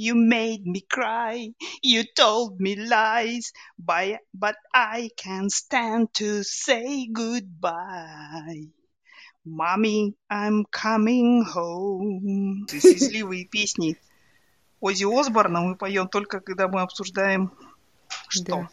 You made me cry, you told me lies, but, I can't stand to say goodbye. Mommy, I'm coming home. Счастливые песни Ози Осборна мы поем только, когда мы обсуждаем что. Да.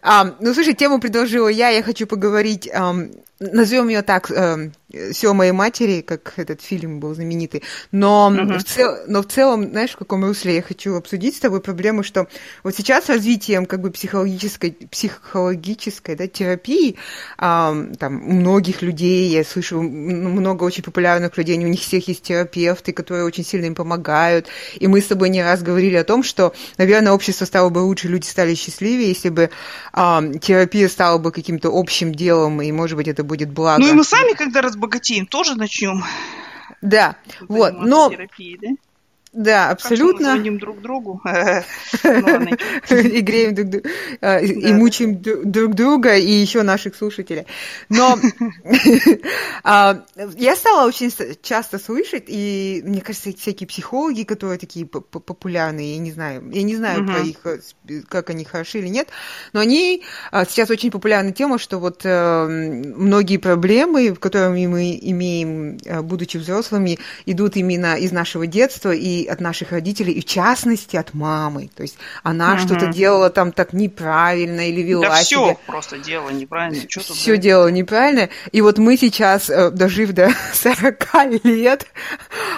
А, ну, слушай, тему предложила я, я хочу поговорить, um, назовем ее так, um, все моей матери, как этот фильм был знаменитый. Но, uh-huh. в цел, но в целом, знаешь, в каком русле я хочу обсудить с тобой проблему, что вот сейчас развитием как бы психологической, психологической да, терапии эм, там, у многих людей, я слышу много очень популярных людей, у них всех есть терапевты, которые очень сильно им помогают. И мы с тобой не раз говорили о том, что, наверное, общество стало бы лучше, люди стали счастливее, если бы эм, терапия стала бы каким-то общим делом, и, может быть, это будет благо. Ну и мы сами, когда разбогатеем, тоже начнем. Да, вот, но... Терапией, да? Да, абсолютно. Как звоним друг другу. И греем друг друга, э, и мучаем друг друга, и еще наших слушателей. Но а, я стала очень часто слышать, и мне кажется, всякие психологи, которые такие популярные, я не знаю, я не знаю про их, э, как они хороши или нет, но они а, сейчас очень популярна тема, что вот э, многие проблемы, которыми мы имеем, будучи взрослыми, идут именно из нашего детства, и от наших родителей, и в частности от мамы. То есть она угу. что-то делала там так неправильно или вела да все себя... просто делала неправильно. Что все делала неправильно. И вот мы сейчас, э, дожив до 40 лет,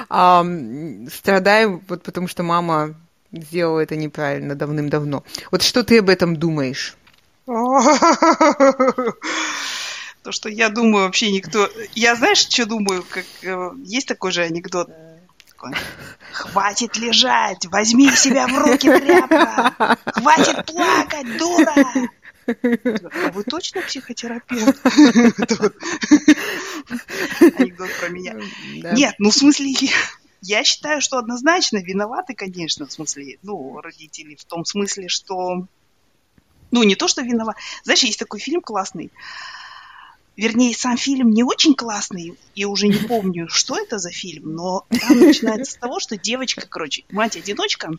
страдаем, вот потому что мама сделала это неправильно давным-давно. Вот что ты об этом думаешь? То, что я думаю, вообще никто... Я знаешь, что думаю? Как... Э, есть такой же анекдот такой. Хватит лежать, возьми себя в руки, тряпка! Хватит плакать, дура! А вы точно психотерапевт? Анекдот про меня. Нет, ну в смысле, я считаю, что однозначно виноваты, конечно, в смысле, ну, родители, в том смысле, что, ну, не то, что виноват. Знаешь, есть такой фильм классный, Вернее, сам фильм не очень классный, и уже не помню, что это за фильм, но там начинается с того, что девочка, короче, мать-одиночка,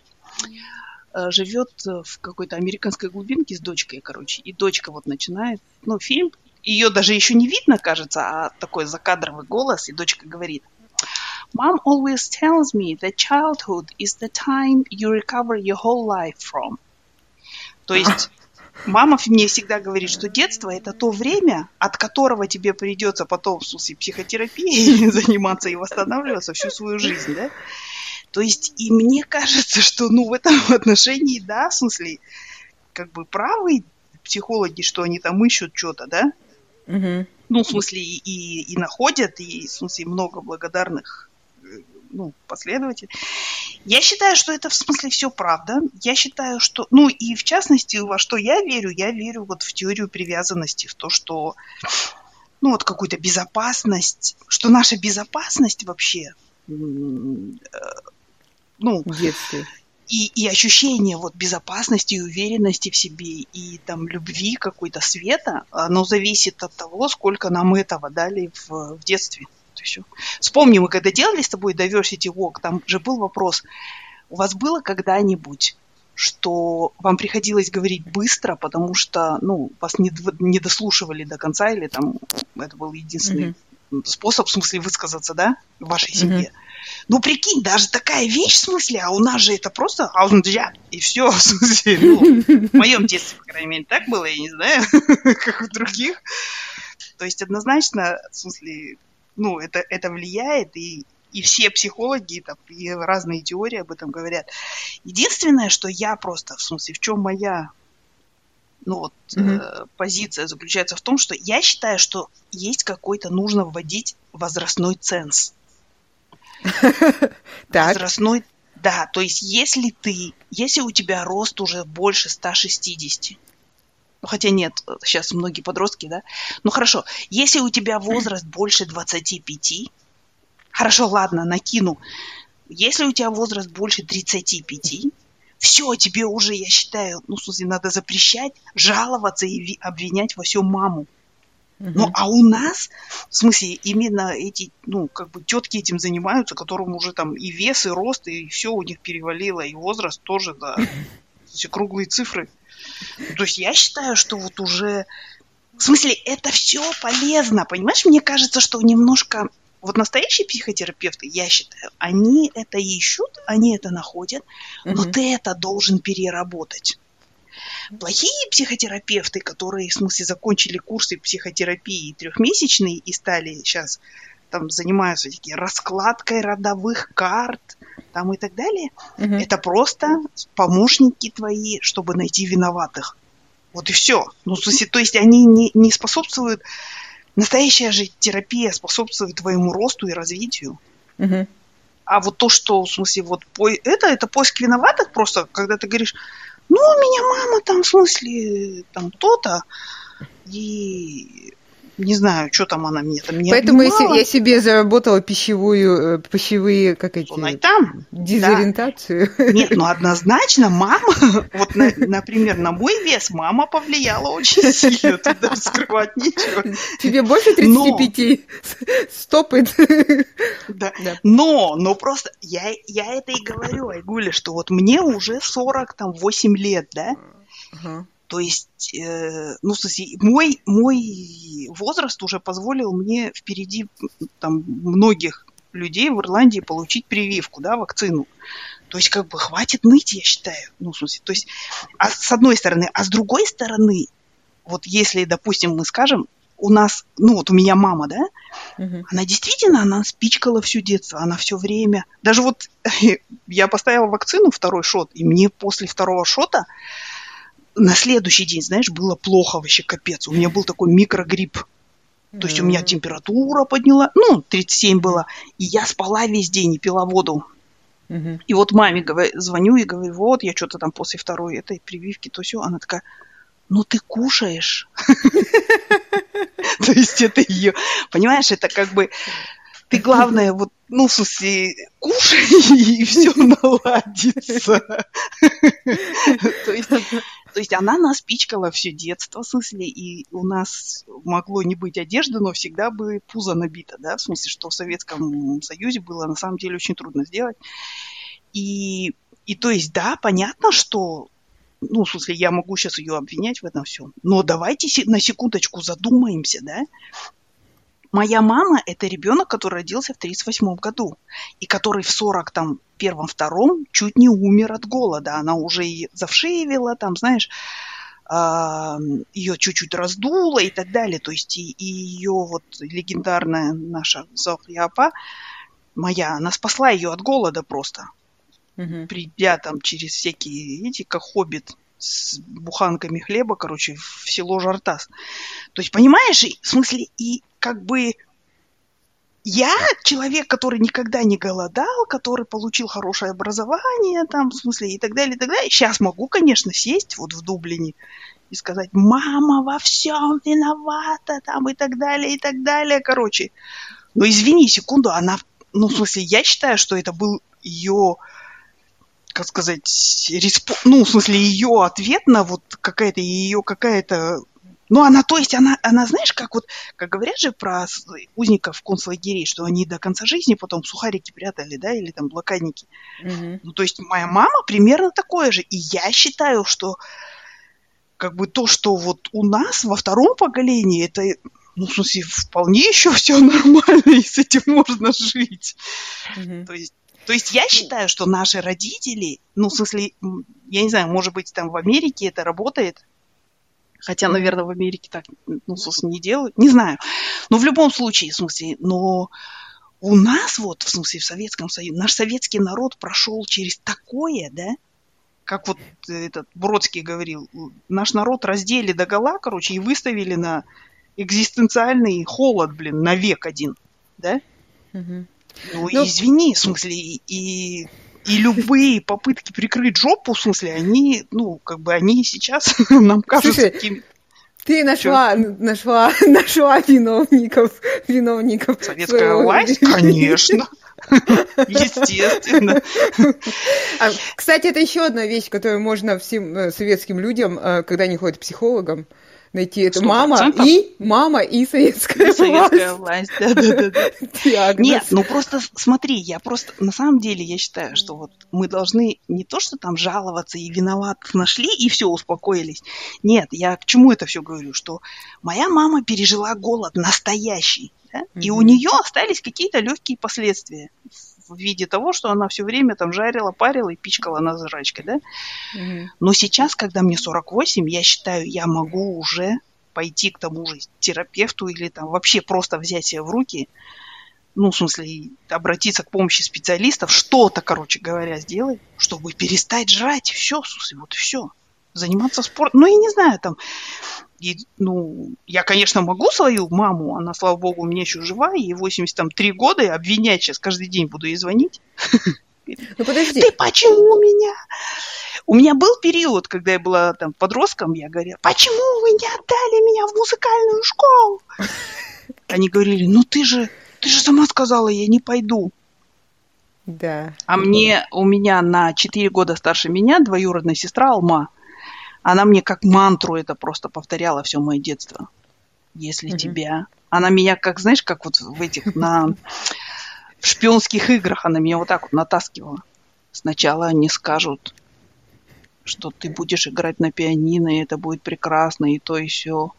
э, живет в какой-то американской глубинке с дочкой, короче, и дочка вот начинает, ну, фильм, ее даже еще не видно, кажется, а такой закадровый голос, и дочка говорит, Mom always tells me that childhood is the time you recover your whole life from. То есть Мама мне всегда говорит, что детство это то время, от которого тебе придется потом, в смысле, психотерапией заниматься и восстанавливаться всю свою жизнь, да? То есть, и мне кажется, что, ну, в этом отношении, да, в смысле, как бы правы психологи, что они там ищут что-то, да? Угу. Ну, в смысле, и, и, и находят, и, в смысле, много благодарных ну, последователь. Я считаю, что это в смысле все правда. Я считаю, что, ну и в частности, во что я верю, я верю вот в теорию привязанности, в то, что, ну вот какую-то безопасность, что наша безопасность вообще, э, ну, в детстве. И, и ощущение вот безопасности и уверенности в себе и там любви какой-то света, оно зависит от того, сколько нам этого дали в, в детстве все. Вспомни, мы когда делали с тобой Diversity Walk, там же был вопрос, у вас было когда-нибудь что вам приходилось говорить быстро, потому что, ну, вас не, не дослушивали до конца, или там это был единственный mm-hmm. способ, в смысле, высказаться, да, в вашей mm-hmm. семье. Ну, прикинь, даже такая вещь, в смысле, а у нас же это просто аузндя, и все, в смысле, ну, в моем детстве, по крайней мере, так было, я не знаю, как у других. То есть однозначно, в смысле, ну, это, это влияет, и, и все психологи, там, и разные теории об этом говорят. Единственное, что я просто, в смысле, в чем моя ну, вот, mm-hmm. э, позиция заключается в том, что я считаю, что есть какой-то, нужно вводить возрастной ценз. Возрастной, да, то есть если ты, если у тебя рост уже больше 160, ну, хотя нет, сейчас многие подростки, да. Ну хорошо, если у тебя возраст больше 25, хорошо, ладно, накину. Если у тебя возраст больше 35, все, тебе уже, я считаю, ну, в смысле, надо запрещать, жаловаться и обвинять во всем маму. Uh-huh. Ну, а у нас, в смысле, именно эти, ну, как бы тетки этим занимаются, которым уже там и вес, и рост, и все у них перевалило, и возраст тоже, да, все круглые цифры. То есть я считаю, что вот уже... В смысле, это все полезно, понимаешь? Мне кажется, что немножко... Вот настоящие психотерапевты, я считаю, они это ищут, они это находят, но mm-hmm. ты это должен переработать. Плохие психотерапевты, которые, в смысле, закончили курсы психотерапии трехмесячные и стали сейчас там занимаются такие раскладкой родовых карт там и так далее, угу. это просто помощники твои, чтобы найти виноватых. Вот и все. Ну, в смысле, то есть они не, не способствуют... Настоящая же терапия способствует твоему росту и развитию. Угу. А вот то, что, в смысле, вот по... это, это поиск виноватых просто, когда ты говоришь, ну, у меня мама там, в смысле, там то-то, и не знаю, что там она мне там не Поэтому обнимала. я себе заработала пищевую, э, пищевые, как эти... Ну, там. Дезориентацию. Да. Нет, ну однозначно мама, вот, на, например, на мой вес мама повлияла очень сильно, туда скрывать нечего. Тебе больше 35? Стопы. Да. да. Но, но просто я, я это и говорю, Айгуля, что вот мне уже 40, там, 8 лет, да? Ага. То есть, э, ну, в смысле, мой, мой возраст уже позволил мне впереди там, многих людей в Ирландии получить прививку, да, вакцину. То есть, как бы, хватит ныть, я считаю. Ну, в смысле, то есть, а, с одной стороны. А с другой стороны, вот если, допустим, мы скажем, у нас, ну, вот у меня мама, да, угу. она действительно, она спичкала все детство, она все время. Даже вот я поставила вакцину, второй шот, и мне после второго шота на следующий день, знаешь, было плохо вообще, капец. У меня был такой микрогрипп. То есть у меня температура подняла, ну, 37 было, и я спала весь день и пила воду. Uh-huh. И вот маме говорю, звоню и говорю, вот, я что-то там после второй этой прививки, то все. Она такая, ну ты кушаешь. То есть это ее, понимаешь, это как бы ты главное вот, ну, в смысле, кушай, и все наладится. То есть то есть она нас пичкала все детство, в смысле, и у нас могло не быть одежды, но всегда бы пузо набито, да, в смысле, что в Советском Союзе было на самом деле очень трудно сделать. И, и то есть, да, понятно, что ну, в смысле, я могу сейчас ее обвинять в этом всем. Но давайте на секундочку задумаемся, да, Моя мама – это ребенок, который родился в 1938 году, и который в 40 там первом, втором чуть не умер от голода. Она уже и завшивела, там, знаешь, ее чуть-чуть раздуло и так далее. То есть и, и ее вот легендарная наша Зохьяпа, моя, она спасла ее от голода просто. Угу. Придя там через всякие, эти, как хоббит, с буханками хлеба, короче, в село Жартас. То есть, понимаешь, в смысле, и как бы я человек, который никогда не голодал, который получил хорошее образование, там, в смысле, и так далее, и так далее. Сейчас могу, конечно, сесть вот в Дублине и сказать, мама во всем виновата, там, и так далее, и так далее, короче. Но извини, секунду, она, ну, в смысле, я считаю, что это был ее, как сказать, респо... ну, в смысле, ее ответ на вот какая-то ее какая-то ну, она, то есть, она, она, знаешь, как вот, как говорят же про узников концлагерей, что они до конца жизни потом сухарики прятали, да, или там блокадники. Mm-hmm. Ну, то есть, моя мама примерно такое же. И я считаю, что как бы то, что вот у нас во втором поколении, это, ну, в смысле, вполне еще все нормально, и с этим можно жить. Mm-hmm. То есть, то есть я считаю, что наши родители, ну, в смысле, я не знаю, может быть, там в Америке это работает, Хотя, наверное, в Америке так, ну, собственно, не делают. Не знаю. Но в любом случае, в смысле, но у нас вот, в смысле, в Советском Союзе, наш советский народ прошел через такое, да, как вот этот Бродский говорил, наш народ раздели до гола, короче, и выставили на экзистенциальный холод, блин, на век один, да? Угу. Ну, ну, извини, в смысле, и и любые попытки прикрыть жопу, в смысле, они, ну, как бы они сейчас нам кажутся Слушай, такими... Ты нашла, нашла, нашла виновников, виновников. Советская власть? Конечно. Естественно. А, кстати, это еще одна вещь, которую можно всем э, советским людям, э, когда они ходят к психологам, найти. Это мама и мама и советская, и советская власть. власть. Да, да, да. Нет, ну просто смотри, я просто на самом деле я считаю, что вот мы должны не то, что там жаловаться и виноватых нашли и все успокоились. Нет, я к чему это все говорю, что моя мама пережила голод настоящий, да? mm-hmm. и у нее остались какие-то легкие последствия в виде того, что она все время там жарила, парила и пичкала нас жрачкой, да? Mm-hmm. Но сейчас, когда мне 48, я считаю, я могу уже пойти к тому же терапевту или там вообще просто взять себя в руки, ну, в смысле, обратиться к помощи специалистов, что-то, короче говоря, сделать, чтобы перестать жрать. Все, слушай, вот все. Заниматься спортом. Ну, я не знаю, там, и, ну, я, конечно, могу свою маму, она, слава богу, у меня еще жива, ей 83 года, и обвинять сейчас каждый день буду ей звонить. Ну, подожди. Ты почему меня? У меня был период, когда я была там подростком, я говорила, почему вы не отдали меня в музыкальную школу? Они говорили, ну ты же, ты же сама сказала, я не пойду. Да. А мне, у меня на 4 года старше меня двоюродная сестра Алма она мне как мантру это просто повторяла все мое детство. Если mm-hmm. тебя... Она меня, как, знаешь, как вот в этих, на... В шпионских играх она меня вот так вот натаскивала. Сначала они скажут, что ты будешь играть на пианино, и это будет прекрасно, и то, и все.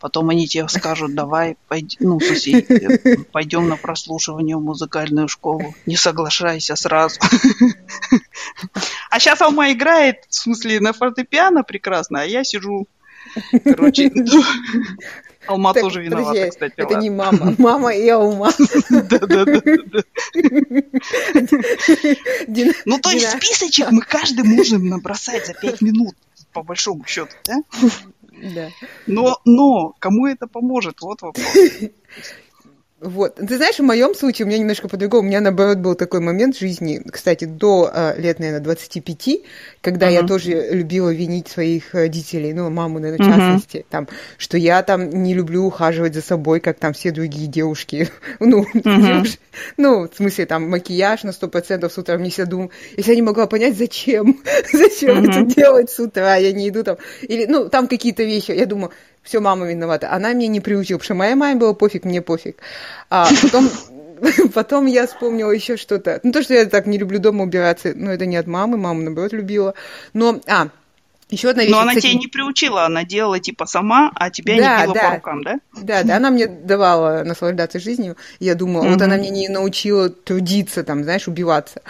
Потом они тебе скажут, давай, пойдем, ну, соседи, пойдем на прослушивание в музыкальную школу. Не соглашайся сразу. А сейчас Алма играет, в смысле, на фортепиано прекрасно, а я сижу, короче, Алма так, тоже виновата, подожди, кстати. Это ладно. не мама. Мама и Алма. Да-да-да. Ну, то есть списочек мы каждый можем набросать за пять минут, по большому счету, да? Да. Но, но кому это поможет? Вот вопрос. Вот. Ты знаешь, в моем случае у меня немножко по-другому. У меня, наоборот, был такой момент в жизни, кстати, до э, лет, наверное, 25, когда uh-huh. я тоже любила винить своих родителей, ну, маму, наверное, в частности, uh-huh. там, что я там не люблю ухаживать за собой, как там все другие девушки. ну, uh-huh. ну, в смысле, там, макияж на 100% с утра. Мне всегда думала, если я не могла понять, зачем, зачем uh-huh. это делать с утра, я не иду там. Или, ну, там какие-то вещи. Я думаю, все мама виновата. Она меня не приучила, потому что моей маме было пофиг, мне пофиг. А потом, потом я вспомнила еще что-то. Ну, то, что я так не люблю дома убираться, но это не от мамы, мама, наоборот, любила. Но, а, еще одна вещь. Но она кстати... тебя не приучила, она делала типа сама, а тебя да, не била да. по рукам, да? Да, да, она мне давала наслаждаться жизнью. Я думала, mm-hmm. вот она мне не научила трудиться, там, знаешь, убиваться.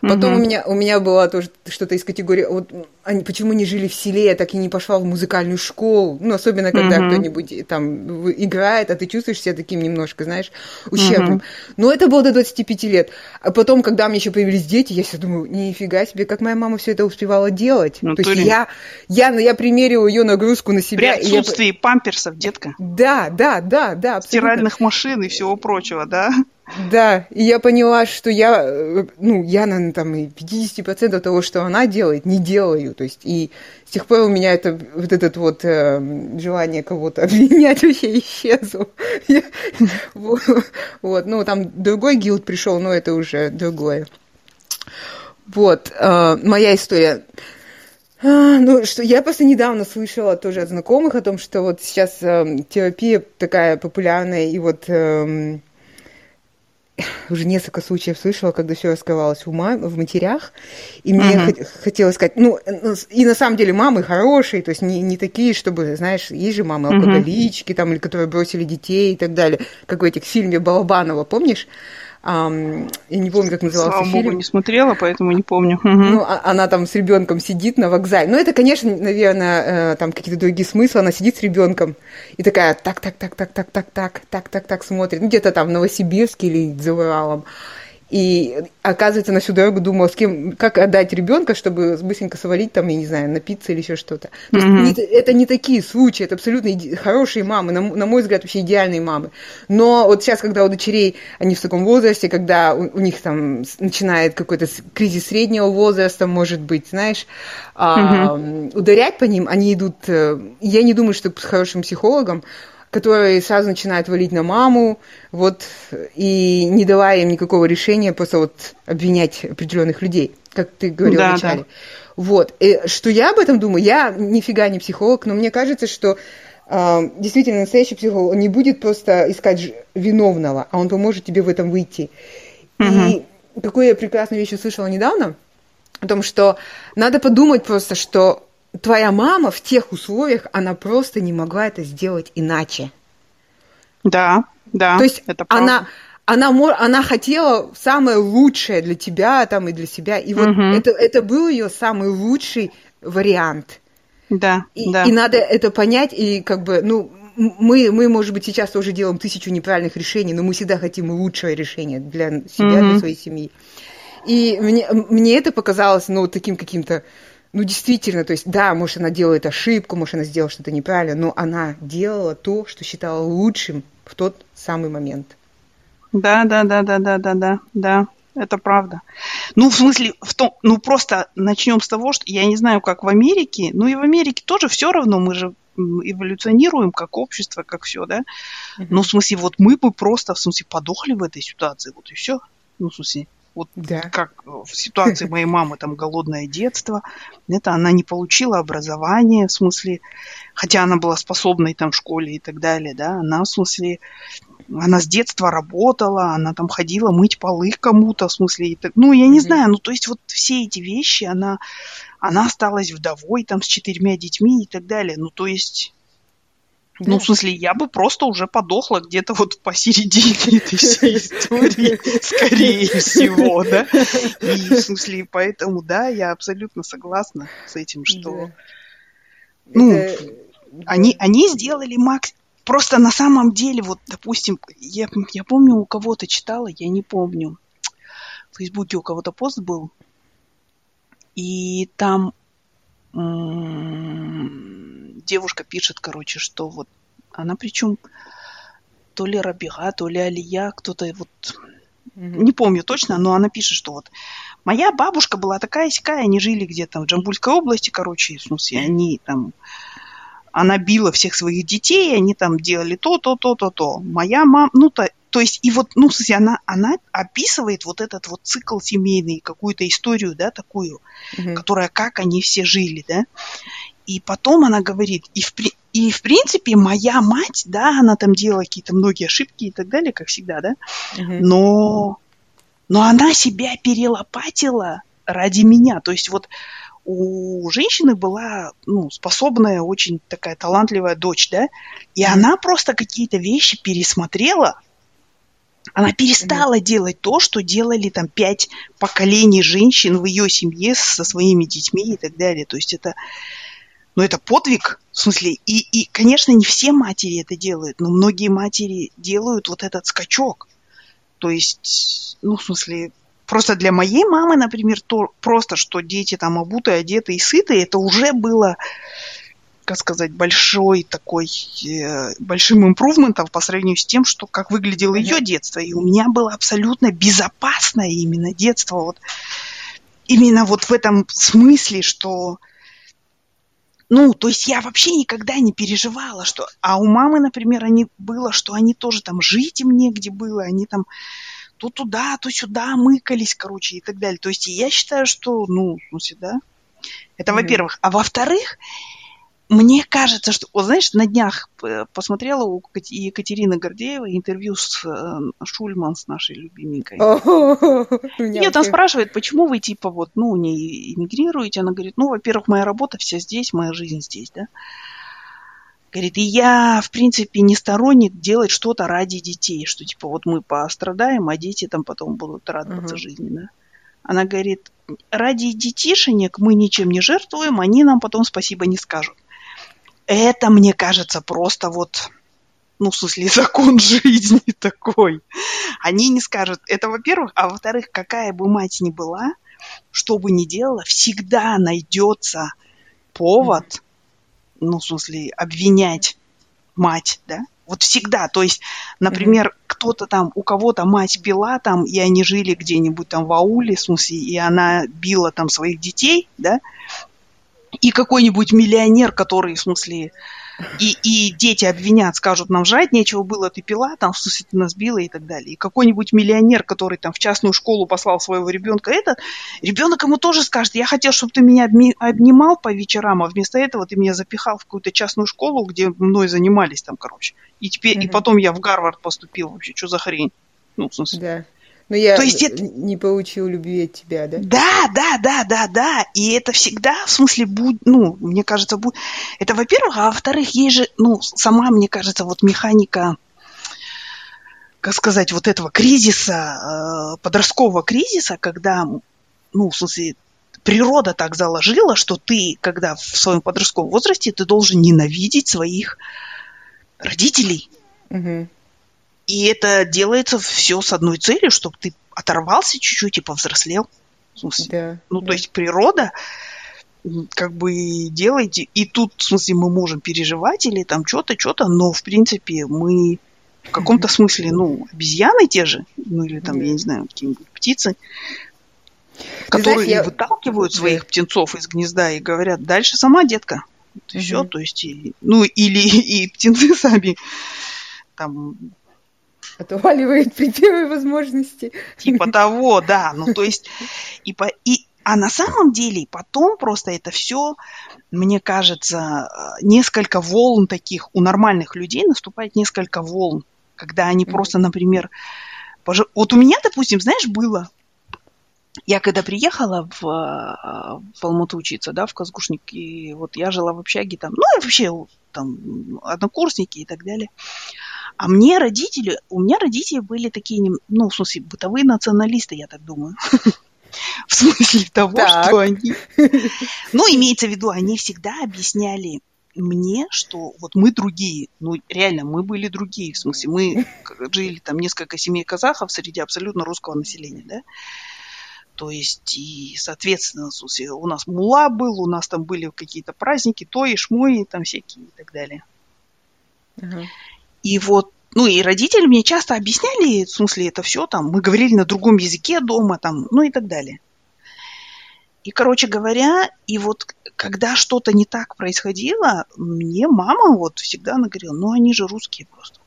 Потом угу. у, меня, у меня было тоже что-то из категории, вот они почему не жили в селе, я так и не пошла в музыкальную школу, ну, особенно когда угу. кто-нибудь там играет, а ты чувствуешь себя таким немножко, знаешь, ущербным. Угу. Но это было до 25 лет. А потом, когда у меня еще появились дети, я все думаю, нифига себе, как моя мама все это успевала делать. Ну, То есть я, я, я примерила ее нагрузку на себя. При отсутствии я... памперсов, детка. Да, да, да, да. Абсолютно. Стиральных машин и всего прочего, да? Да, и я поняла, что я, э, ну, я, наверное, там и 50% того, что она делает, не делаю. То есть, и с тех пор у меня это, вот этот вот э, желание кого-то обвинять вообще исчезло. вот, ну, там другой гилд пришел, но это уже другое. Вот, э, моя история. А, ну, что я просто недавно слышала тоже от знакомых о том, что вот сейчас э, терапия такая популярная, и вот э, уже несколько случаев слышала, когда все раскрывалось в, мам, в матерях, и мне uh-huh. хотелось сказать, ну, ну, и на самом деле мамы хорошие, то есть не, не такие, чтобы, знаешь, есть же мамы алкоголички, uh-huh. там, или которые бросили детей и так далее, как в этих фильме Балабанова, помнишь? Я не помню, как назывался Слава фильм. Богу, не смотрела, поэтому не помню. Угу. Ну, а, она там с ребенком сидит на вокзале. Ну, это, конечно, наверное, э, там какие-то другие смыслы. Она сидит с ребенком и такая так, так, так, так, так, так, так, так, так, так смотрит. Ну, где-то там в Новосибирске или за Уралом. И оказывается, на всю дорогу думала, с кем, как отдать ребенка, чтобы быстренько свалить там, я не знаю, напиться или еще что-то. То mm-hmm. есть, это не такие случаи, это абсолютно хорошие мамы, на, на мой взгляд, вообще идеальные мамы. Но вот сейчас, когда у дочерей, они в таком возрасте, когда у, у них там начинает какой-то кризис среднего возраста, может быть, знаешь, mm-hmm. а, ударять по ним, они идут, э, я не думаю, что с хорошим психологом, которые сразу начинают валить на маму, вот, и не давая им никакого решения, просто вот обвинять определенных людей, как ты говорил да, вначале. Да. Вот. И что я об этом думаю? Я нифига не психолог, но мне кажется, что э, действительно настоящий психолог, не будет просто искать виновного, а он поможет тебе в этом выйти. Угу. И такую я прекрасную вещь услышала недавно, о том, что надо подумать просто, что твоя мама в тех условиях, она просто не могла это сделать иначе. Да, да. То есть это она, она, она хотела самое лучшее для тебя там и для себя, и вот угу. это, это был ее самый лучший вариант. Да, и, да. И надо это понять, и как бы, ну, мы, мы, может быть, сейчас тоже делаем тысячу неправильных решений, но мы всегда хотим лучшее решение для себя, mm-hmm. для своей семьи. И мне, мне это показалось, ну, таким каким-то, ну, действительно, то есть, да, может, она делает ошибку, может, она сделала что-то неправильно, но она делала то, что считала лучшим в тот самый момент. Да, да, да, да, да, да, да, да, это правда. Ну, в смысле, в том, ну, просто начнем с того, что я не знаю, как в Америке, ну, и в Америке тоже все равно, мы же эволюционируем как общество, как все, да. Но в смысле, вот мы бы просто, в смысле, подохли в этой ситуации, вот и все. Ну, в смысле, вот да. как в ситуации моей мамы, там, голодное детство, это она не получила образование, в смысле, хотя она была способной там в школе и так далее, да, она, в смысле, она с детства работала, она там ходила мыть полы кому-то, в смысле, и так, ну, я не mm-hmm. знаю, ну, то есть вот все эти вещи, она она осталась вдовой там с четырьмя детьми и так далее. Ну, то есть... Да. Ну, в смысле, я бы просто уже подохла где-то вот посередине этой всей истории, скорее всего, да. И, в смысле, поэтому, да, я абсолютно согласна с этим, что... Ну, они, они сделали макс... Просто на самом деле, вот, допустим, я, я помню, у кого-то читала, я не помню. В Фейсбуке у кого-то пост был, и там девушка пишет, короче, что вот она причем то ли Рабига, то ли Алия, кто-то вот mm-hmm. не помню точно, но она пишет, что вот моя бабушка была такая сякая, они жили где-то в Джамбульской области, короче, в смысле, они там она била всех своих детей, они там делали то, то, то, то, то. Моя мама, ну, то, то есть, и вот, ну, в она, она описывает вот этот вот цикл семейный, какую-то историю, да, такую, угу. которая, как они все жили, да. И потом она говорит, и в, и в принципе моя мать, да, она там делала какие-то многие ошибки и так далее, как всегда, да, угу. но, но она себя перелопатила ради меня. То есть вот у женщины была ну, способная, очень такая талантливая дочь, да, и она просто какие-то вещи пересмотрела, она перестала mm делать то, что делали там пять поколений женщин в ее семье со своими детьми и так далее. То есть это, ну, это подвиг, в смысле, и, и, конечно, не все матери это делают, но многие матери делают вот этот скачок. То есть, ну, в смысле, Просто для моей мамы, например, то просто, что дети там обуты, одеты и сыты, это уже было, как сказать, большой такой, э, большим импрувментом по сравнению с тем, что как выглядело ее детство. И у меня было абсолютно безопасное именно детство. Вот именно вот в этом смысле, что ну, то есть я вообще никогда не переживала, что... А у мамы, например, они было, что они тоже там жить им негде было, они там то туда, то сюда мыкались, короче, и так далее. То есть я считаю, что, ну, в смысле, да. Это mm-hmm. во-первых. А во-вторых, мне кажется, что, вот знаешь, на днях посмотрела у Екатерины Гордеевой интервью с э, Шульман, с нашей любименькой. Нет, он спрашивает, почему вы, типа, вот, ну, не эмигрируете? Она говорит, ну, во-первых, моя работа вся здесь, моя жизнь здесь, да. Говорит, и я, в принципе, не сторонник делать что-то ради детей, что типа вот мы пострадаем, а дети там потом будут радоваться жизни, да. Она говорит, ради детишенек мы ничем не жертвуем, они нам потом спасибо не скажут. Это, мне кажется, просто вот, ну, в смысле, закон жизни такой. Они не скажут. Это, во-первых. А во-вторых, какая бы мать ни была, что бы ни делала, всегда найдется повод ну, в смысле, обвинять мать, да, вот всегда. То есть, например, mm-hmm. кто-то там, у кого-то мать пила там, и они жили где-нибудь там в ауле, в смысле, и она била там своих детей, да, и какой-нибудь миллионер, который, в смысле, и, и дети обвинят, скажут, нам жрать нечего было, ты пила, там, в смысле, ты нас била и так далее. И какой-нибудь миллионер, который там в частную школу послал своего ребенка, это, ребенок ему тоже скажет, я хотел, чтобы ты меня обнимал по вечерам, а вместо этого ты меня запихал в какую-то частную школу, где мной занимались там, короче. И теперь, mm-hmm. и потом я в Гарвард поступил вообще, что за хрень? Ну, в смысле. Да. Но я То есть это... не получил любви от тебя, да? Да, да, да, да, да. И это всегда, в смысле, будь, ну, мне кажется, будет... Это, во-первых, а во-вторых, есть же, ну, сама, мне кажется, вот механика, как сказать, вот этого кризиса, э, подросткового кризиса, когда, ну, в смысле, природа так заложила, что ты, когда в своем подростковом возрасте, ты должен ненавидеть своих родителей. Угу. И это делается все с одной целью, чтобы ты оторвался чуть-чуть и повзрослел. В смысле, да, ну, да. то есть природа как бы делайте. И тут, в смысле, мы можем переживать или там что-то, что-то, но, в принципе, мы в каком-то смысле, ну, обезьяны те же, ну, или там, я не знаю, какие-нибудь птицы, которые знаешь, я... выталкивают своих птенцов из гнезда и говорят, дальше сама, детка. И все, то есть, ну, или и птенцы сами там отваливает при первой возможности. Типа того, да. Ну, то есть, и, по, и, а на самом деле потом просто это все, мне кажется, несколько волн таких у нормальных людей наступает несколько волн, когда они просто, например, пож... вот у меня, допустим, знаешь, было, я когда приехала в, в Алмату учиться, да, в Казгушник, и вот я жила в общаге там, ну и вообще там однокурсники и так далее. А мне родители, у меня родители были такие, ну, в смысле, бытовые националисты, я так думаю. В смысле того, что они... Ну, имеется в виду, они всегда объясняли мне, что вот мы другие. Ну, реально, мы были другие. В смысле, мы жили там несколько семей казахов среди абсолютно русского населения, да? То есть, и, соответственно, у нас мула был, у нас там были какие-то праздники, то и шмои там всякие и так далее. Uh-huh. И вот, ну и родители мне часто объясняли, в смысле, это все там, мы говорили на другом языке дома, там, ну и так далее. И, короче говоря, и вот когда что-то не так происходило, мне мама вот всегда она говорила, ну они же русские просто.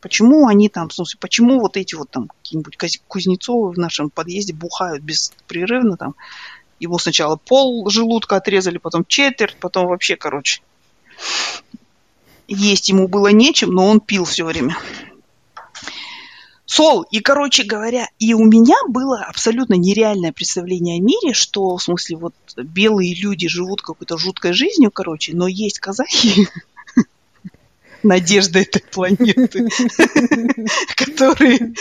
Почему они там, в смысле, почему вот эти вот там какие-нибудь Кузнецовы в нашем подъезде бухают беспрерывно там? Ему сначала пол желудка отрезали, потом четверть, потом вообще, короче есть ему было нечем, но он пил все время. Сол. И, короче говоря, и у меня было абсолютно нереальное представление о мире, что, в смысле, вот белые люди живут какой-то жуткой жизнью, короче, но есть казахи, надежда этой планеты, которые,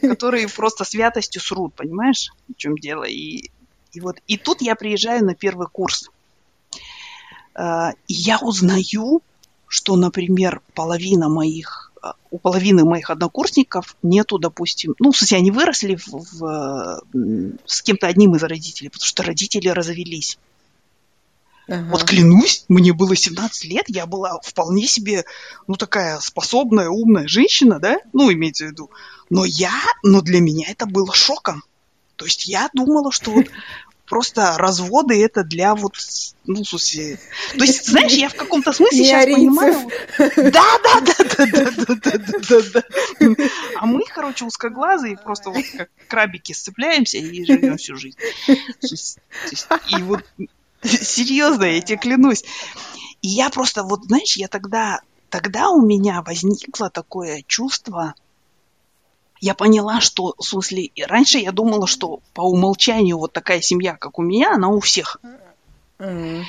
которые просто святостью срут, понимаешь, в чем дело? И, и вот, и тут я приезжаю на первый курс. А, и я узнаю что, например, половина моих, э, у половины моих однокурсников нету, допустим, ну, в смысле, они выросли в, в, с кем-то одним из родителей, потому что родители развелись. Ага. Вот клянусь, мне было 17 лет, я была вполне себе, ну, такая способная, умная женщина, да, ну, имеется в виду. Но я, но для меня это было шоком. То есть я думала, что вот просто разводы это для вот, ну, смысле... То есть, знаешь, я в каком-то смысле сейчас понимаю... Да, да, да, да, да, да, да, да, да. А мы, короче, узкоглазые, просто вот как крабики сцепляемся и живем всю жизнь. И вот серьезно, я тебе клянусь. И я просто, вот, знаешь, я тогда, тогда у меня возникло такое чувство, я поняла, что, в смысле, раньше я думала, что по умолчанию вот такая семья, как у меня, она у всех. Mm-hmm.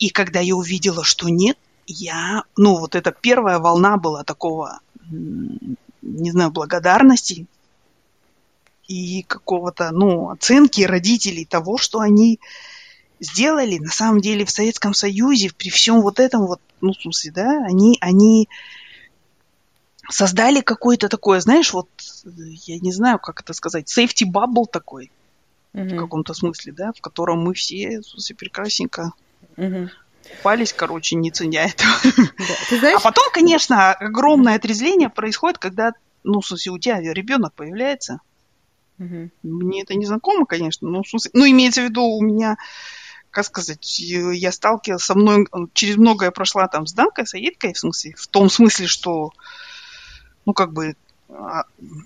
И когда я увидела, что нет, я, ну, вот эта первая волна была такого, не знаю, благодарности и какого-то, ну, оценки родителей того, что они сделали на самом деле в Советском Союзе, при всем вот этом вот, ну, в смысле, да, они, они создали какое-то такое, знаешь, вот, я не знаю, как это сказать, safety bubble такой, mm-hmm. в каком-то смысле, да, в котором мы все, в смысле, прекрасненько mm-hmm. купались, короче, не ценя этого. Да. Знаешь... А потом, конечно, огромное отрезление происходит, когда, ну, в смысле, у тебя ребенок появляется. Mm-hmm. Мне это не знакомо, конечно, но, в смысле, ну, имеется в виду, у меня как сказать, я сталкивалась со мной, через многое прошла там с Данкой, с Аидкой, в смысле, в том смысле, что, ну, как бы, а,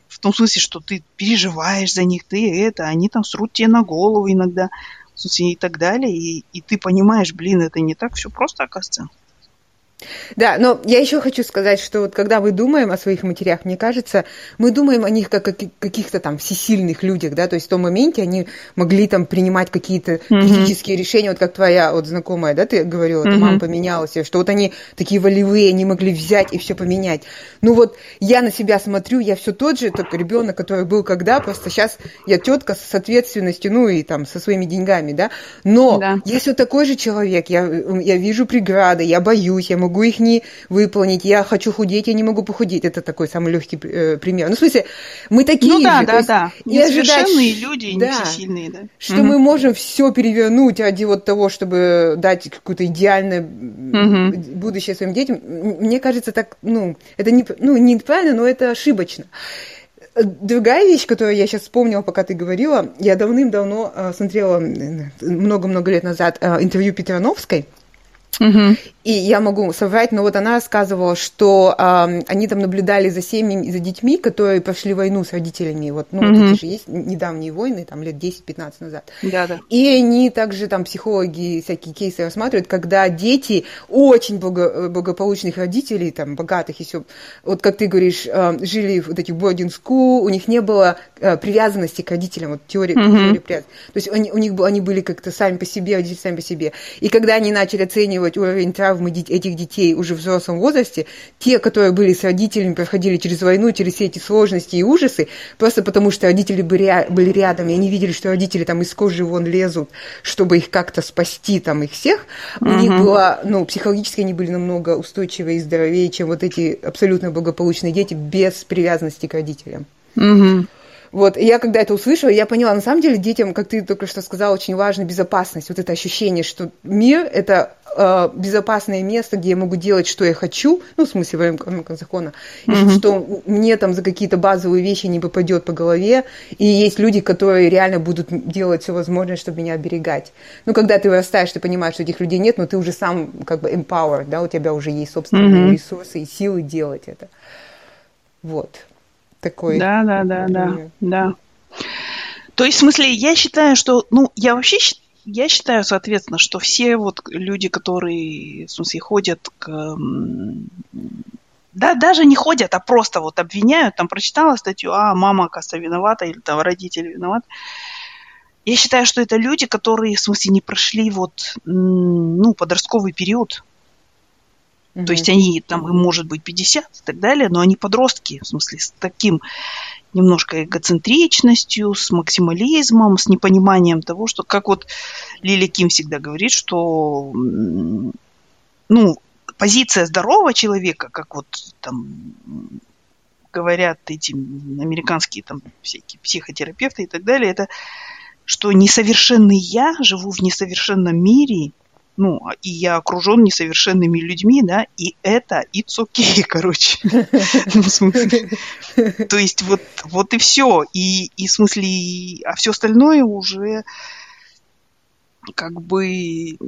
в том смысле, что ты переживаешь за них, ты это, они там срут тебе на голову иногда, в смысле, и так далее, и, и ты понимаешь, блин, это не так все просто, оказывается. Да, но я еще хочу сказать, что вот когда мы думаем о своих матерях, мне кажется, мы думаем о них как о каких-то там всесильных людях, да, то есть в том моменте они могли там принимать какие-то mm-hmm. критические решения, вот как твоя вот знакомая, да, ты говорила, mm-hmm. мама поменялась, что вот они такие волевые, они могли взять и все поменять. Ну вот я на себя смотрю, я все тот же, только ребенок, который был когда, просто сейчас я тетка с ответственностью, ну и там со своими деньгами, да, но да. я все такой же человек, я, я вижу преграды, я боюсь, я могу могу их не выполнить, я хочу худеть, я не могу похудеть. Это такой самый легкий э, пример. Ну, в смысле, мы такие ну, да, же. Да, да, И Несовершенные ожидать, люди, да, не всесильные, да. Что угу. мы можем все перевернуть ради вот того, чтобы дать какое-то идеальное угу. будущее своим детям, мне кажется, так, ну, это не, ну, неправильно, но это ошибочно. Другая вещь, которую я сейчас вспомнила, пока ты говорила, я давным-давно э, смотрела много-много лет назад э, интервью Петрановской, Угу. И я могу соврать, но вот она рассказывала, что э, они там наблюдали за семьями, за детьми, которые прошли войну с родителями. Вот, ну, угу. вот эти же есть недавние войны, там лет 10-15 назад. Да, да. И они также там психологи всякие кейсы рассматривают, когда дети очень благо, благополучных родителей, там, богатых и все, вот как ты говоришь, э, жили в вот этих boarding school, у них не было э, привязанности к родителям, вот теория, угу. теория привязанности. То есть они, у них, они были как-то сами по себе, родители сами по себе. И когда они начали оценивать уровень травм травмы этих детей уже в взрослом возрасте, те, которые были с родителями, проходили через войну, через все эти сложности и ужасы, просто потому что родители были рядом, и они видели, что родители там из кожи вон лезут, чтобы их как-то спасти, там, их всех, у них было, ну, психологически они были намного устойчивее и здоровее, чем вот эти абсолютно благополучные дети без привязанности к родителям. Угу. Вот, и я когда это услышала, я поняла, на самом деле детям, как ты только что сказала, очень важна безопасность, вот это ощущение, что мир – это э, безопасное место, где я могу делать, что я хочу, ну, в смысле, в рамках закона, и mm-hmm. что мне там за какие-то базовые вещи не попадет по голове, и есть люди, которые реально будут делать все возможное, чтобы меня оберегать. Ну, когда ты вырастаешь, ты понимаешь, что этих людей нет, но ты уже сам как бы empowered, да, у тебя уже есть собственные mm-hmm. ресурсы и силы делать это. Вот такой. Да, да, да, да, да. То есть, в смысле, я считаю, что, ну, я вообще я считаю, соответственно, что все вот люди, которые, в смысле, ходят к... Да, даже не ходят, а просто вот обвиняют, там прочитала статью, а, мама, оказывается, виновата, или там родители виноваты. Я считаю, что это люди, которые, в смысле, не прошли вот, ну, подростковый период. Mm-hmm. То есть они, там, им может быть 50 и так далее, но они подростки, в смысле, с таким немножко эгоцентричностью, с максимализмом, с непониманием того, что, как вот Лили Ким всегда говорит, что, ну, позиция здорового человека, как вот там говорят эти американские там всякие психотерапевты и так далее, это что несовершенный я живу в несовершенном мире, ну, и я окружен несовершенными людьми, да, и это it's okay, короче. Ну, То есть вот, вот и все. И, и в смысле, а все остальное уже как бы...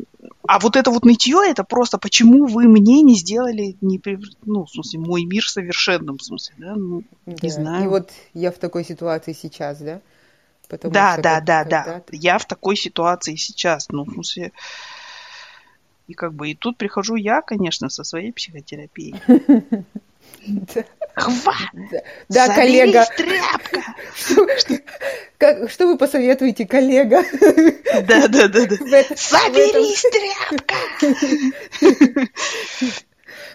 А вот это вот нытье, это просто почему вы мне не сделали, не, ну, в смысле, мой мир совершенным, в смысле, да, ну, да. не знаю. И вот я в такой ситуации сейчас, да? Потому да, да, да, да. Я в такой ситуации сейчас, ну, в смысле, и как бы и тут прихожу я, конечно, со своей психотерапией. Хватит! Да, коллега. тряпка! Что вы посоветуете, коллега? Да, да, да, да. Соберись, тряпка!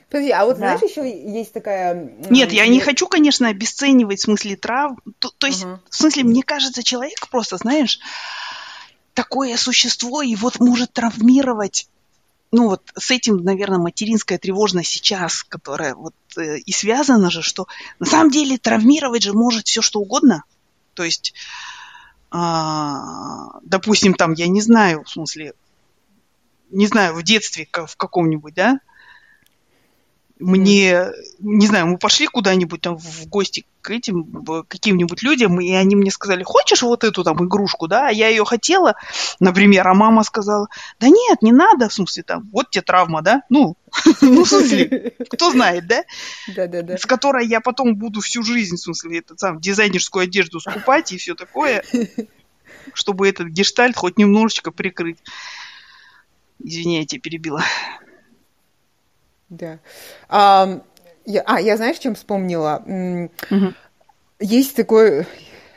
Подожди, а вот да. знаешь, еще есть такая... Нет, я не хочу, конечно, обесценивать в смысле трав. То, то есть, uh-huh. в смысле, мне кажется, человек просто, знаешь, такое существо, и вот может травмировать ну вот с этим, наверное, материнская тревожность сейчас, которая вот э, и связана же, что на самом деле травмировать же может все что угодно. То есть, э, допустим, там, я не знаю, в смысле, не знаю, в детстве в каком-нибудь, да, мне, не знаю, мы пошли куда-нибудь там в гости к этим каким-нибудь людям, и они мне сказали, хочешь вот эту там игрушку, да, а я ее хотела, например, а мама сказала, да нет, не надо, в смысле там, вот тебе травма, да, ну, ну, в смысле, кто знает, да? Да-да-да. С которой я потом буду всю жизнь, в смысле, это сам дизайнерскую одежду скупать и все такое, чтобы этот гештальт хоть немножечко прикрыть. Извиняйте, перебила. Да. А, я, а, я знаешь, чем вспомнила? Угу. Есть такое,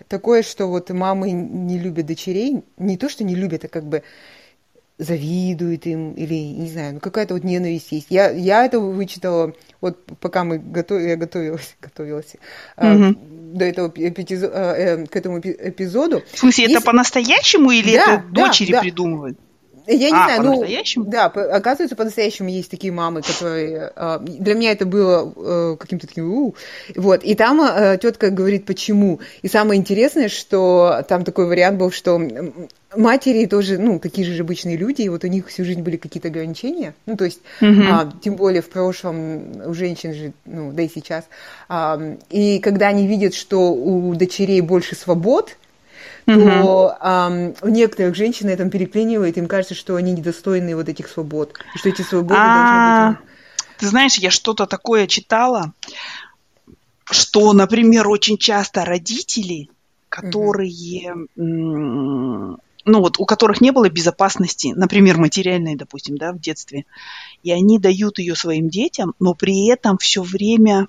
такое, что вот мамы не любят дочерей. Не то, что не любят, а как бы завидуют им или, не знаю, ну какая-то вот ненависть есть. Я, я это вычитала, вот пока мы готов, я готовилась, готовилась mm до этого эпизо, э, к этому эпизоду. В смысле, есть... это по-настоящему или да, это дочери да. придумывают? Я не а, знаю, ну, да, оказывается, по-настоящему есть такие мамы, которые... А, для меня это было э, каким-то таким... У, вот, и там э, тетка говорит, почему. И самое интересное, что там такой вариант был, что матери тоже, ну, такие же обычные люди, и вот у них всю жизнь были какие-то ограничения, ну, то есть, mm-hmm. а, тем более в прошлом у женщин же, ну, да и сейчас, а, и когда они видят, что у дочерей больше свобод, то а, у некоторых женщин это переклинивает, им кажется, что они недостойны вот этих свобод, и что эти свободы должны быть... Ты знаешь, я что-то такое читала, что, например, очень часто родители, которые, ну вот, у которых не было безопасности, например, материальной, допустим, да, в детстве, и они дают ее своим детям, но при этом все время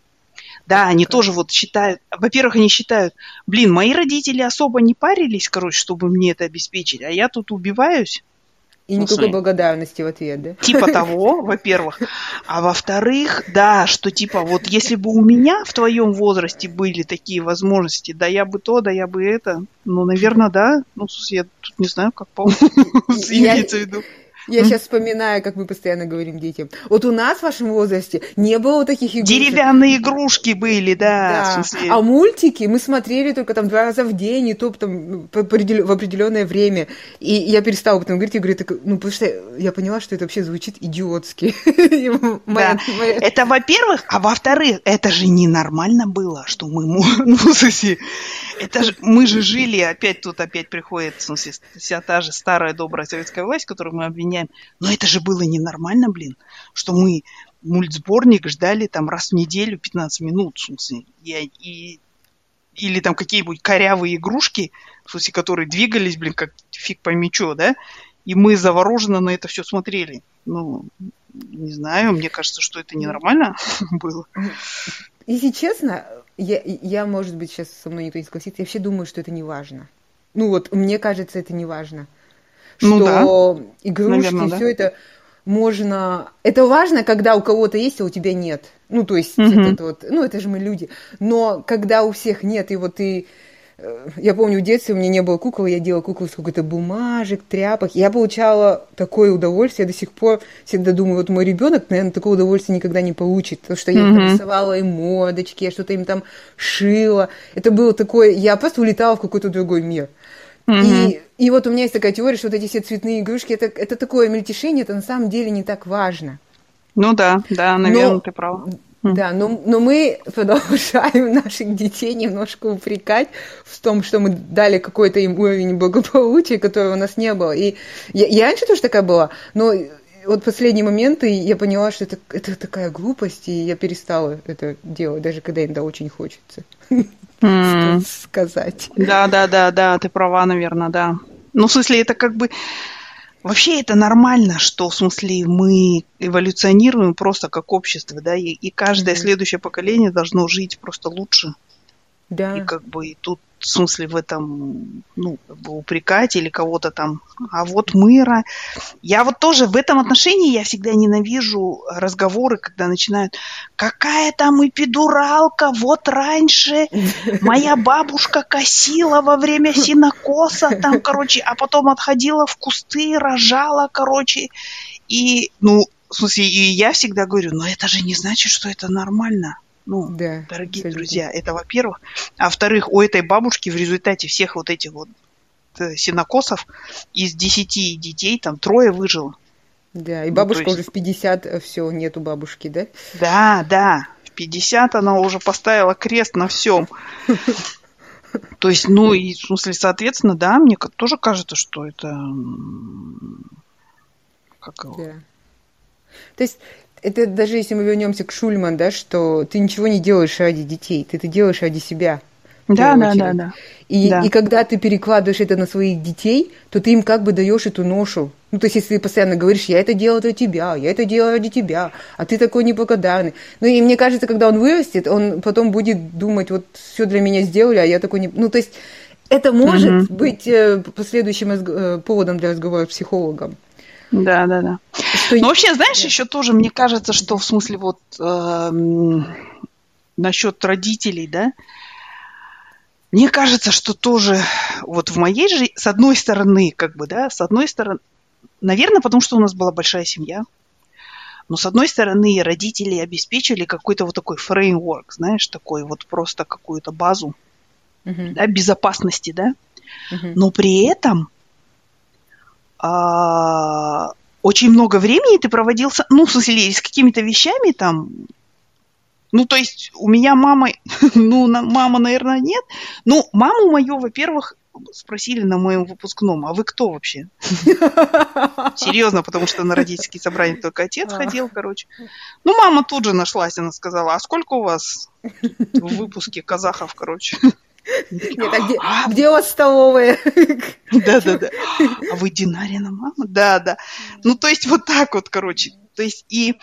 да, они как? тоже вот считают, во-первых, они считают, блин, мои родители особо не парились, короче, чтобы мне это обеспечить, а я тут убиваюсь. И ну, никакой благодарности в ответ, да? Типа того, во-первых. А во-вторых, да, что типа вот если бы у меня в твоем возрасте были такие возможности, да я бы то, да я бы это. Ну, наверное, да. Ну, я тут не знаю, как по имеется в виду. Я сейчас вспоминаю, как мы постоянно говорим детям. Вот у нас в вашем возрасте не было таких игрушек. Деревянные игрушки были, да. да. А мультики мы смотрели только там два раза в день, и то там ну, в определенное время. И я перестала об этом говорить, и говорю, так, ну, потому что я поняла, что это вообще звучит идиотски. Да. Это во-первых, а во-вторых, это же ненормально было, что мы, ну, это же, мы же жили, опять тут опять приходит, в смысле, вся та же старая добрая советская власть, которую мы обвиняем. Но это же было ненормально, блин, что мы мультсборник ждали там раз в неделю 15 минут, в смысле, и, и или там какие-нибудь корявые игрушки, в смысле, которые двигались, блин, как фиг пойми что, да, и мы завороженно на это все смотрели. Ну, не знаю, мне кажется, что это ненормально было. Если честно, я, я, может быть, сейчас со мной никто не согласится, я вообще думаю, что это не важно. Ну вот, мне кажется, это не важно. Ну что ну, да. игрушки, Наверное, все да. это можно... Это важно, когда у кого-то есть, а у тебя нет. Ну, то есть, угу. это вот... Ну, это же мы люди. Но когда у всех нет, и вот ты... Э, я помню, в детстве у меня не было кукол, я делала куклу с какой-то бумажек, тряпок. Я получала такое удовольствие, я до сих пор всегда думаю, вот мой ребенок, наверное, такого удовольствия никогда не получит, потому что я mm-hmm. рисовала им мордочки, я что-то им там шила. Это было такое, я просто улетала в какой-то другой мир. Mm-hmm. И, и вот у меня есть такая теория, что вот эти все цветные игрушки, это, это такое мельтешение, это на самом деле не так важно. Ну да, да, наверное, Но, ты прав. Да, но, но мы продолжаем наших детей немножко упрекать в том, что мы дали какой-то им уровень благополучия, которого у нас не было. И я, я раньше тоже такая была, но вот последние моменты я поняла, что это, это такая глупость, и я перестала это делать, даже когда иногда очень хочется mm. сказать. Да, да, да, да, ты права, наверное, да. Ну, в смысле, это как бы Вообще это нормально, что в смысле мы эволюционируем просто как общество, да, и, и каждое mm-hmm. следующее поколение должно жить просто лучше. Да. И как бы и тут в смысле в этом, ну, как бы упрекать или кого-то там. А вот мыра. Я вот тоже в этом отношении я всегда ненавижу разговоры, когда начинают, какая там эпидуралка, вот раньше моя бабушка косила во время синокоса, там, короче, а потом отходила в кусты, рожала, короче. И, ну, в смысле, и я всегда говорю, но это же не значит, что это нормально. Ну, да, дорогие абсолютно. друзья, это во-первых. А во-вторых, у этой бабушки в результате всех вот этих вот э, синокосов из десяти детей там трое выжило. Да, и бабушка ну, есть... уже в 50, э, все, нету бабушки, да? Да, да, в 50 она уже поставила крест на всем. То есть, ну, и, в смысле, соответственно, да, мне тоже кажется, что это... Как его? Да. То есть, это даже если мы вернемся к Шульман, да, что ты ничего не делаешь ради детей, ты это делаешь ради себя. Да, да, да, да. И, да. и когда ты перекладываешь это на своих детей, то ты им как бы даешь эту ношу. Ну, то есть, если ты постоянно говоришь, я это делаю ради тебя, я это делаю ради тебя, а ты такой неблагодарный. Ну, и мне кажется, когда он вырастет, он потом будет думать, вот все для меня сделали, а я такой не... Ну, то есть, это может угу. быть э, последующим э, поводом для разговора с психологом. Да, да, да. Что... Ну, вообще, знаешь, еще тоже мне кажется, что в смысле вот э, насчет родителей, да, мне кажется, что тоже вот в моей жизни, с одной стороны, как бы, да, с одной стороны, наверное, потому что у нас была большая семья, но с одной стороны, родители обеспечили какой-то вот такой фреймворк, знаешь, такой вот просто какую-то базу uh-huh. да, безопасности, да, uh-huh. но при этом а, очень много времени ты проводил, ну, в смысле, с какими-то вещами там, ну, то есть у меня мама, ну, на, мама, наверное, нет. Ну, маму мою, во-первых, спросили на моем выпускном, а вы кто вообще? Серьезно, потому что на родительские собрания только отец ходил, короче. Ну, мама тут же нашлась, она сказала, а сколько у вас в выпуске казахов, короче? Нет, а где, а, где у вас столовая? Да, да, да. А вы Динарина мама? Да, да. Ну, то есть вот так вот, короче. То есть и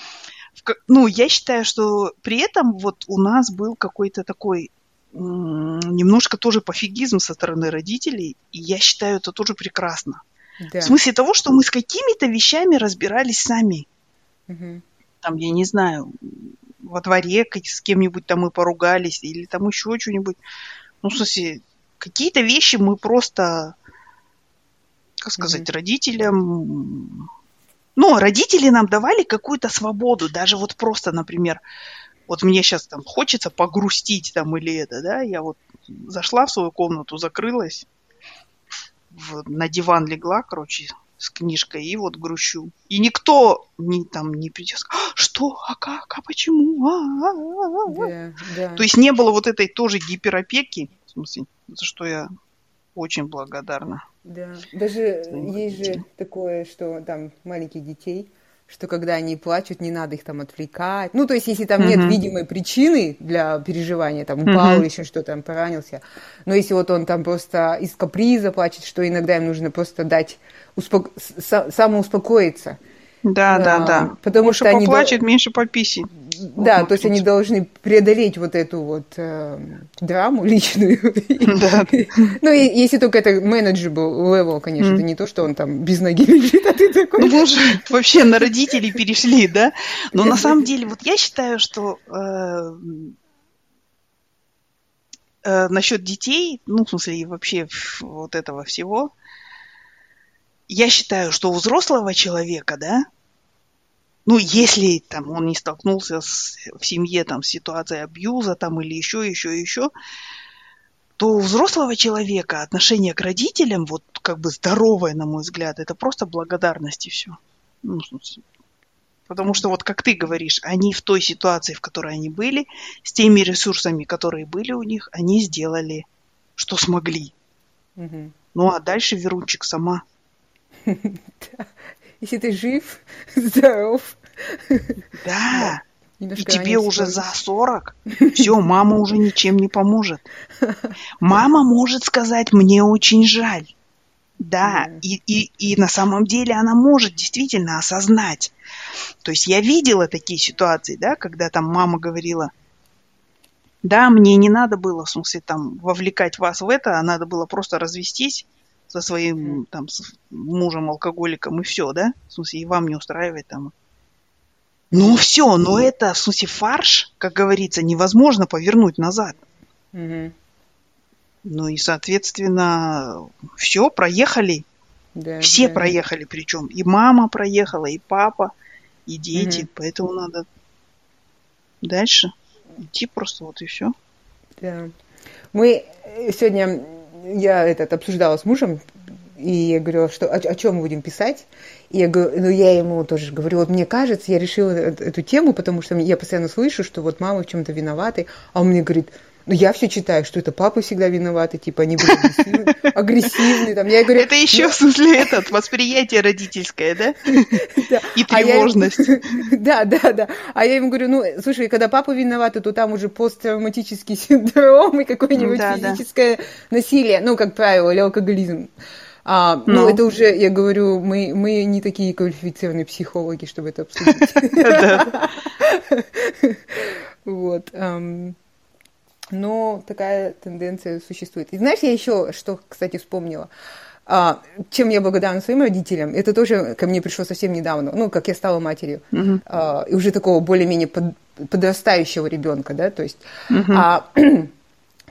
ну, я считаю, что при этом вот у нас был какой-то такой немножко тоже пофигизм со стороны родителей, и я считаю это тоже прекрасно. Да. В смысле того, что мы с какими-то вещами разбирались сами. Угу. Там, я не знаю, во дворе с кем-нибудь там мы поругались, или там еще что-нибудь. Ну, в смысле, какие-то вещи мы просто, как сказать, угу. родителям ну, родители нам давали какую-то свободу, даже вот просто, например, вот мне сейчас там хочется погрустить там или это, да, я вот зашла в свою комнату, закрылась, в, на диван легла, короче, с книжкой и вот грущу. И никто не, там не придет, а, что, а как, а почему, а, а, а, а. Да, да. То есть не было вот этой тоже гиперопеки, в смысле, за что я очень благодарна. Да, даже есть же такое, что там маленьких детей, что когда они плачут, не надо их там отвлекать. Ну, то есть, если там uh-huh. нет видимой причины для переживания, там упал uh-huh. или еще что-то, там поранился. Но если вот он там просто из каприза плачет, что иногда им нужно просто дать успок... самоуспокоиться. Да, да, да. Потому Больше что они поплачет, меньше пописит. Да, то есть они должны преодолеть вот эту вот э, драму личную. Да. Ну, и, если только это manageable level, конечно, это не то, что он там без ноги лежит, а ты такой... Ну, мы уже вообще на родителей перешли, да? Но на самом деле, вот я считаю, что э, э, насчет детей, ну, в смысле, и вообще вот этого всего, я считаю, что у взрослого человека, да, ну, если там он не столкнулся с, в семье там с ситуацией абьюза там или еще, еще, еще, то у взрослого человека отношение к родителям, вот как бы здоровое, на мой взгляд, это просто благодарность и все. Ну, потому что вот как ты говоришь, они в той ситуации, в которой они были, с теми ресурсами, которые были у них, они сделали, что смогли. Угу. Ну а дальше Верунчик сама. если ты жив, здоров. Да. И тебе уже за 40, все, мама уже ничем не поможет. Мама может сказать, мне очень жаль. Да, и, и, и на самом деле она может действительно осознать. То есть я видела такие ситуации, да, когда там мама говорила, да, мне не надо было, в смысле, там, вовлекать вас в это, а надо было просто развестись, со своим там с мужем алкоголиком и все, да? В смысле, и вам не устраивает там. Ну все, но это, в смысле, фарш, как говорится, невозможно повернуть назад. Угу. Ну и, соответственно, все, проехали. Да, все да, проехали, да. причем и мама проехала, и папа, и дети. Угу. Поэтому надо дальше идти просто вот и все. Да. Мы сегодня я этот обсуждала с мужем и я говорю, что, о, о чем мы будем писать? И я, говорю, ну, я ему тоже говорю, вот мне кажется, я решила эту тему, потому что я постоянно слышу, что вот мама в чем-то виноваты, а он мне говорит, ну, я все читаю, что это папы всегда виноваты, типа, они были агрессивны, агрессивны там. Я говорю, это еще, ну... в смысле, этот, восприятие родительское, да? И а тревожность. Да, да, да. А я ему говорю, ну, слушай, когда папа виноваты, то там уже посттравматический синдром и какое-нибудь физическое насилие, ну, как правило, или алкоголизм. А, ну, ну, это уже, я говорю, мы, мы не такие квалифицированные психологи, чтобы это обсудить. Вот но такая тенденция существует. И знаешь, я еще что, кстати, вспомнила. А, чем я благодарна своим родителям, это тоже ко мне пришло совсем недавно, ну, как я стала матерью, uh-huh. а, и уже такого более-менее под, подрастающего ребенка, да, то есть uh-huh. а,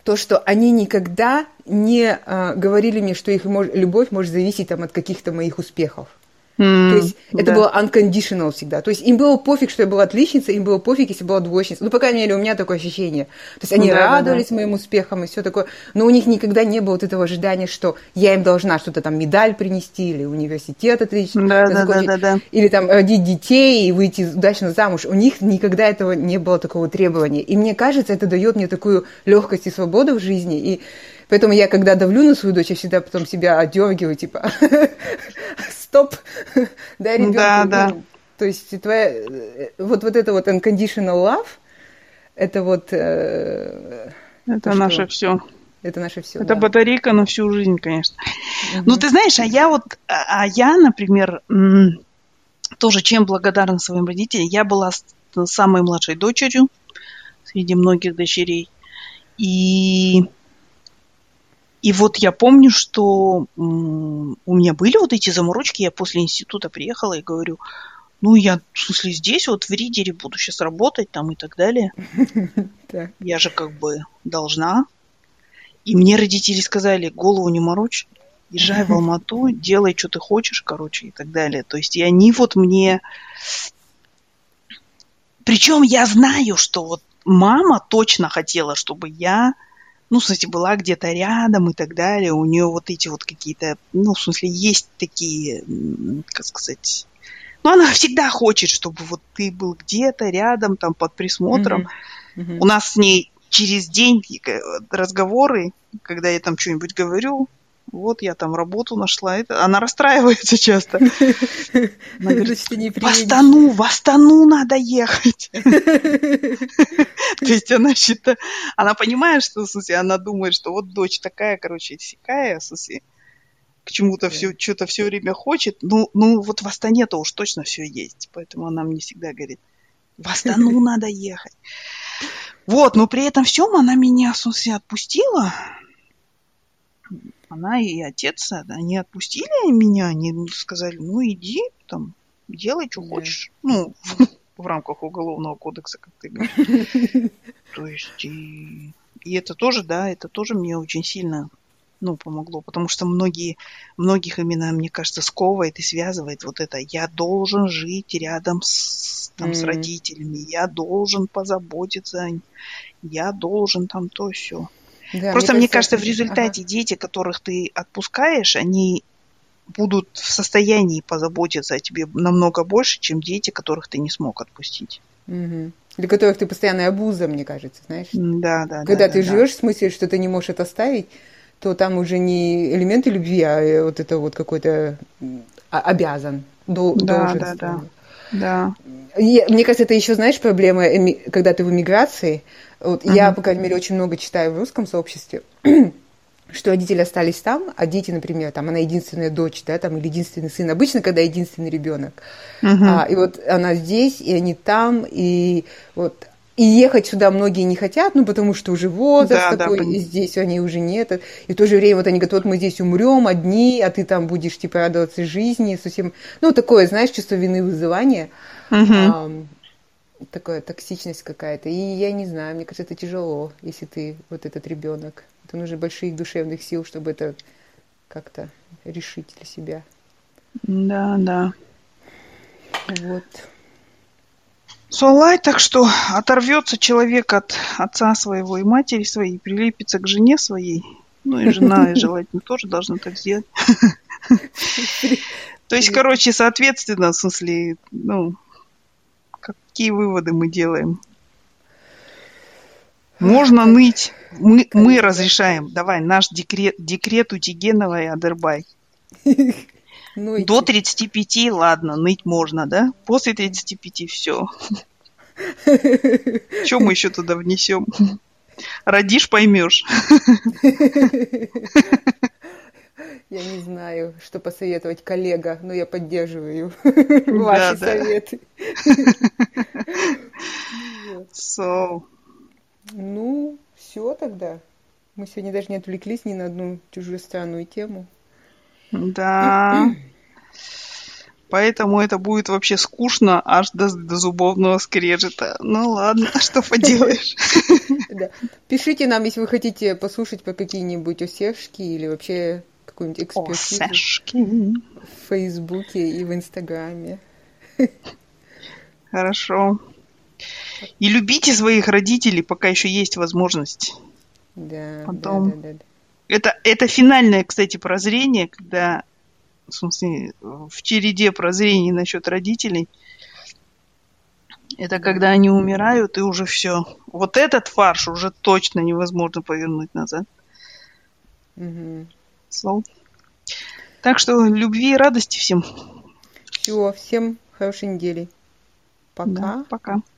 то, что они никогда не а, говорили мне, что их мож, любовь может зависеть там, от каких-то моих успехов. Mm, то есть да. это было unconditional всегда. То есть им было пофиг, что я была отличница, им было пофиг, если была двоечница. Ну, по крайней мере, у меня такое ощущение. То есть они да, радовались да, да. моим успехам и все такое. Но у них никогда не было вот этого ожидания, что я им должна что-то там медаль принести, или университет отлично. Да, да, да, да, да. Или там родить детей и выйти удачно замуж. У них никогда этого не было такого требования. И мне кажется, это дает мне такую легкость и свободу в жизни. И Поэтому я, когда давлю на свою дочь, я всегда потом себя отдергиваю, типа, стоп, дай ребенку. Да, да. Ну, то есть твоя, э, вот, вот это вот unconditional love, это вот... Э, это ну, наше все. Это наше все. Это да. батарейка на всю жизнь, конечно. Угу. Ну, ты знаешь, а я вот, а, а я, например, тоже чем благодарна своим родителям. Я была самой младшей дочерью среди многих дочерей. И и вот я помню, что у меня были вот эти заморочки, я после института приехала и говорю, ну, я, в смысле, здесь вот в Ридере буду сейчас работать там и так далее. Я же как бы должна. И мне родители сказали, голову не морочь, езжай в Алмату, делай, что ты хочешь, короче, и так далее. То есть и они вот мне... Причем я знаю, что вот мама точно хотела, чтобы я ну, кстати, была где-то рядом и так далее. У нее вот эти вот какие-то, ну, в смысле, есть такие, как сказать, ну, она всегда хочет, чтобы вот ты был где-то рядом, там, под присмотром. Mm-hmm. Mm-hmm. У нас с ней через день э, разговоры, когда я там что-нибудь говорю, вот я там работу нашла. Это... Она расстраивается часто. Она говорит, в Астану, в Астану надо ехать. То есть она считает, она понимает, что, смысле, она думает, что вот дочь такая, короче, в смысле, к чему-то все, что-то все время хочет. Ну, ну, вот в Астане-то уж точно все есть. Поэтому она мне всегда говорит, в Астану надо ехать. Вот, но при этом всем она меня, в смысле, отпустила она и отец, они отпустили меня, они сказали, ну иди, там, делай, что хочешь. Ну, в, в рамках уголовного кодекса, как ты говоришь. То есть, и, и это тоже, да, это тоже мне очень сильно ну, помогло, потому что многие, многих именно, мне кажется, сковывает и связывает вот это «я должен жить рядом с, там, mm-hmm. с родителями, я должен позаботиться, я должен там то все да, Просто мне кажется, мне кажется в результате ага. дети, которых ты отпускаешь, они будут в состоянии позаботиться о тебе намного больше, чем дети, которых ты не смог отпустить. Угу. Для которых ты постоянная обуза, мне кажется, знаешь. Да, да. Когда да, ты да, живешь да. в смысле, что ты не можешь это оставить, то там уже не элементы любви, а э, вот это вот какой-то а, обязан, да, должен. Да, да, да. И, мне кажется, это еще, знаешь, проблема, когда ты в эмиграции, вот uh-huh. Я, по крайней мере, очень много читаю в русском сообществе, что родители остались там, а дети, например, там она единственная дочь, да, там или единственный сын. Обычно, когда единственный ребенок. Uh-huh. А, и вот она здесь, и они там, и вот и ехать сюда многие не хотят, ну, потому что уже возраст да, такой, да, и здесь они уже нет. И в то же время вот они говорят, вот мы здесь умрем одни, а ты там будешь, типа, радоваться жизни, совсем... Ну, такое, знаешь, чувство вины вызывания. Угу. А, такая токсичность какая-то. И я не знаю, мне кажется, это тяжело, если ты вот этот ребенок. Это нужно больших душевных сил, чтобы это как-то решить для себя. Да, да. Вот. Солай, так что оторвется человек от отца своего и матери своей, прилепится к жене своей. Ну и жена, и желательно тоже должна так сделать. То есть, короче, соответственно, в смысле, ну, какие выводы мы делаем? Можно ныть. Мы, мы разрешаем. Давай, наш декрет, декрет у Тигенова и Адербай. До 35, ладно, ныть можно, да? После 35 все. Что мы еще туда внесем? Родишь, поймешь. Я не знаю, что посоветовать коллега, но я поддерживаю ваши советы. So. Ну, все тогда. Мы сегодня даже не отвлеклись ни на одну чужую странную тему. Да. Поэтому это будет вообще скучно аж до, до зубовного скрежета. Ну ладно, что поделаешь. Да. Пишите нам, если вы хотите послушать по какие-нибудь осешки или вообще какую-нибудь экспертизу осешки. в Фейсбуке и в Инстаграме. Хорошо. И любите своих родителей, пока еще есть возможность. Да, Потом... да, да, да. Это, это финальное, кстати, прозрение, когда в смысле, в череде прозрений насчет родителей, это когда они умирают, и уже все. Вот этот фарш уже точно невозможно повернуть назад. Угу. Так что любви и радости всем. Все, всем хорошей недели. Пока. Да, пока.